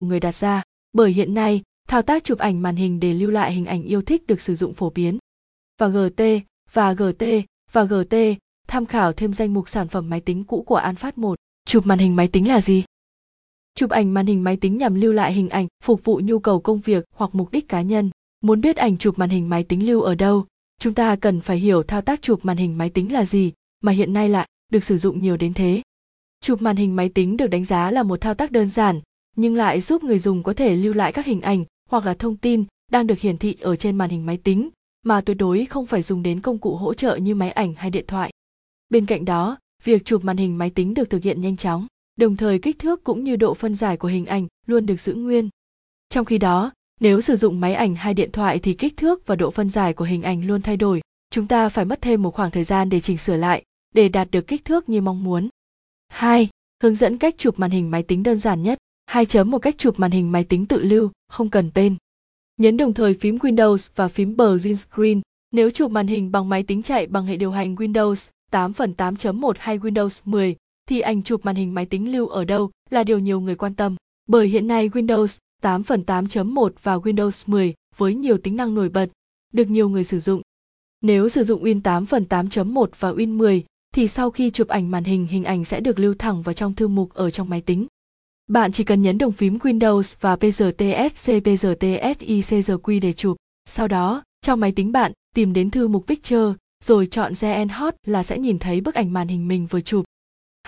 người đặt ra bởi hiện nay thao tác chụp ảnh màn hình để lưu lại hình ảnh yêu thích được sử dụng phổ biến và gt và gt và gt tham khảo thêm danh mục sản phẩm máy tính cũ của Alphard 1. Chụp màn hình máy tính là gì? Chụp ảnh màn hình máy tính nhằm lưu lại hình ảnh, phục vụ nhu cầu công việc hoặc mục đích cá nhân. Muốn biết ảnh chụp màn hình máy tính lưu ở đâu, chúng ta cần phải hiểu thao tác chụp màn hình máy tính là gì mà hiện nay lại được sử dụng nhiều đến thế. Chụp màn hình máy tính được đánh giá là một thao tác đơn giản, nhưng lại giúp người dùng có thể lưu lại các hình ảnh hoặc là thông tin đang được hiển thị ở trên màn hình máy tính mà tuyệt đối không phải dùng đến công cụ hỗ trợ như máy ảnh hay điện thoại. Bên cạnh đó, việc chụp màn hình máy tính được thực hiện nhanh chóng, đồng thời kích thước cũng như độ phân giải của hình ảnh luôn được giữ nguyên. Trong khi đó, nếu sử dụng máy ảnh hay điện thoại thì kích thước và độ phân giải của hình ảnh luôn thay đổi, chúng ta phải mất thêm một khoảng thời gian để chỉnh sửa lại để đạt được kích thước như mong muốn. 2. Hướng dẫn cách chụp màn hình máy tính đơn giản nhất hai chấm một cách chụp màn hình máy tính tự lưu, không cần tên. Nhấn đồng thời phím Windows và phím bờ green screen. Nếu chụp màn hình bằng máy tính chạy bằng hệ điều hành Windows 8 phần 8.1 hay Windows 10, thì ảnh chụp màn hình máy tính lưu ở đâu là điều nhiều người quan tâm. Bởi hiện nay Windows 8 phần 8.1 và Windows 10 với nhiều tính năng nổi bật, được nhiều người sử dụng. Nếu sử dụng Win 8 phần 8.1 và Win 10, thì sau khi chụp ảnh màn hình hình ảnh sẽ được lưu thẳng vào trong thư mục ở trong máy tính. Bạn chỉ cần nhấn đồng phím Windows và PRTSC để chụp. Sau đó, trong máy tính bạn, tìm đến thư mục Picture, rồi chọn Gen Hot là sẽ nhìn thấy bức ảnh màn hình mình vừa chụp.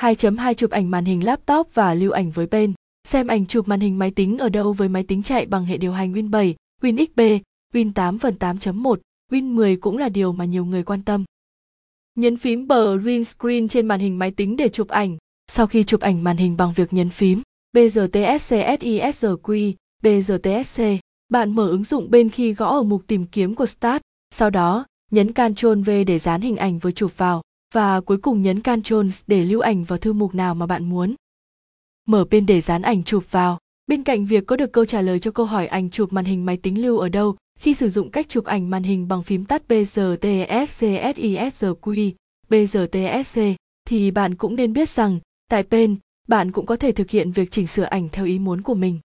2.2 chụp ảnh màn hình laptop và lưu ảnh với bên. Xem ảnh chụp màn hình máy tính ở đâu với máy tính chạy bằng hệ điều hành Win 7, Win XP, Win 8 phần 8.1, Win 10 cũng là điều mà nhiều người quan tâm. Nhấn phím bờ green screen trên màn hình máy tính để chụp ảnh. Sau khi chụp ảnh màn hình bằng việc nhấn phím BRTSCSISRQ, BRTSC, bạn mở ứng dụng bên khi gõ ở mục tìm kiếm của Start, sau đó nhấn Ctrl V để dán hình ảnh vừa chụp vào và cuối cùng nhấn Ctrl để lưu ảnh vào thư mục nào mà bạn muốn. Mở bên để dán ảnh chụp vào. Bên cạnh việc có được câu trả lời cho câu hỏi ảnh chụp màn hình máy tính lưu ở đâu khi sử dụng cách chụp ảnh màn hình bằng phím tắt BRTSCSISRQ, BRTSC, thì bạn cũng nên biết rằng tại pen bạn cũng có thể thực hiện việc chỉnh sửa ảnh theo ý muốn của mình.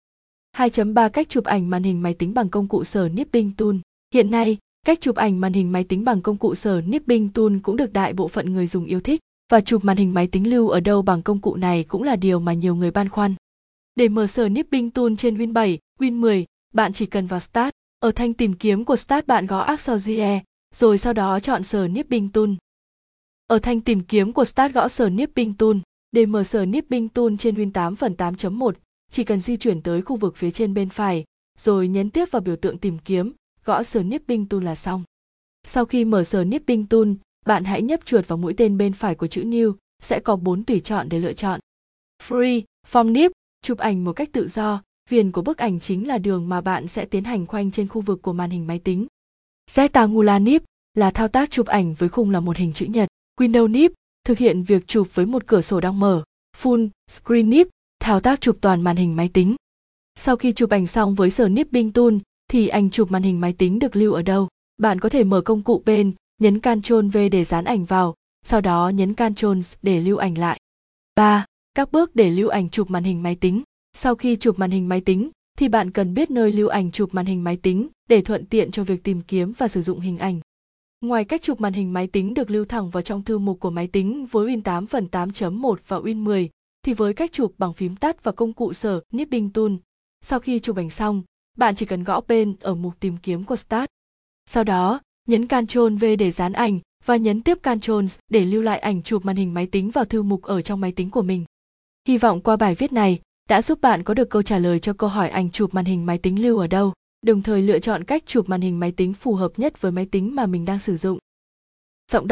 2.3 Cách chụp ảnh màn hình máy tính bằng công cụ sở nipping Tool Hiện nay, cách chụp ảnh màn hình máy tính bằng công cụ sở nipping Tool cũng được đại bộ phận người dùng yêu thích và chụp màn hình máy tính lưu ở đâu bằng công cụ này cũng là điều mà nhiều người băn khoăn. Để mở sở nipping Tool trên Win 7, Win 10, bạn chỉ cần vào Start, ở thanh tìm kiếm của Start bạn gõ Axogie, rồi sau đó chọn sở nipping Tool. Ở thanh tìm kiếm của Start gõ sở nipping Tool. Để mở sở Nipping Tool trên Win 8 phần 8.1, chỉ cần di chuyển tới khu vực phía trên bên phải, rồi nhấn tiếp vào biểu tượng tìm kiếm, gõ sở Nipping Tool là xong. Sau khi mở sở Nipping Tool, bạn hãy nhấp chuột vào mũi tên bên phải của chữ New, sẽ có 4 tùy chọn để lựa chọn. Free, Form Nip, chụp ảnh một cách tự do, viền của bức ảnh chính là đường mà bạn sẽ tiến hành khoanh trên khu vực của màn hình máy tính. Rectangular Nip là thao tác chụp ảnh với khung là một hình chữ nhật. Window Nip thực hiện việc chụp với một cửa sổ đang mở, full screen nip, thao tác chụp toàn màn hình máy tính. Sau khi chụp ảnh xong với sở nipping tool thì ảnh chụp màn hình máy tính được lưu ở đâu? Bạn có thể mở công cụ bên, nhấn Ctrl V để dán ảnh vào, sau đó nhấn Ctrl để lưu ảnh lại. 3. Các bước để lưu ảnh chụp màn hình máy tính. Sau khi chụp màn hình máy tính thì bạn cần biết nơi lưu ảnh chụp màn hình máy tính để thuận tiện cho việc tìm kiếm và sử dụng hình ảnh. Ngoài cách chụp màn hình máy tính được lưu thẳng vào trong thư mục của máy tính với Win 8 phần 8.1 và Win 10, thì với cách chụp bằng phím tắt và công cụ sở Nipping Tool, sau khi chụp ảnh xong, bạn chỉ cần gõ tên ở mục tìm kiếm của Start. Sau đó, nhấn Ctrl V để dán ảnh và nhấn tiếp Ctrl để lưu lại ảnh chụp màn hình máy tính vào thư mục ở trong máy tính của mình. Hy vọng qua bài viết này đã giúp bạn có được câu trả lời cho câu hỏi ảnh chụp màn hình máy tính lưu ở đâu đồng thời lựa chọn cách chụp màn hình máy tính phù hợp nhất với máy tính mà mình đang sử dụng. Giọng đọc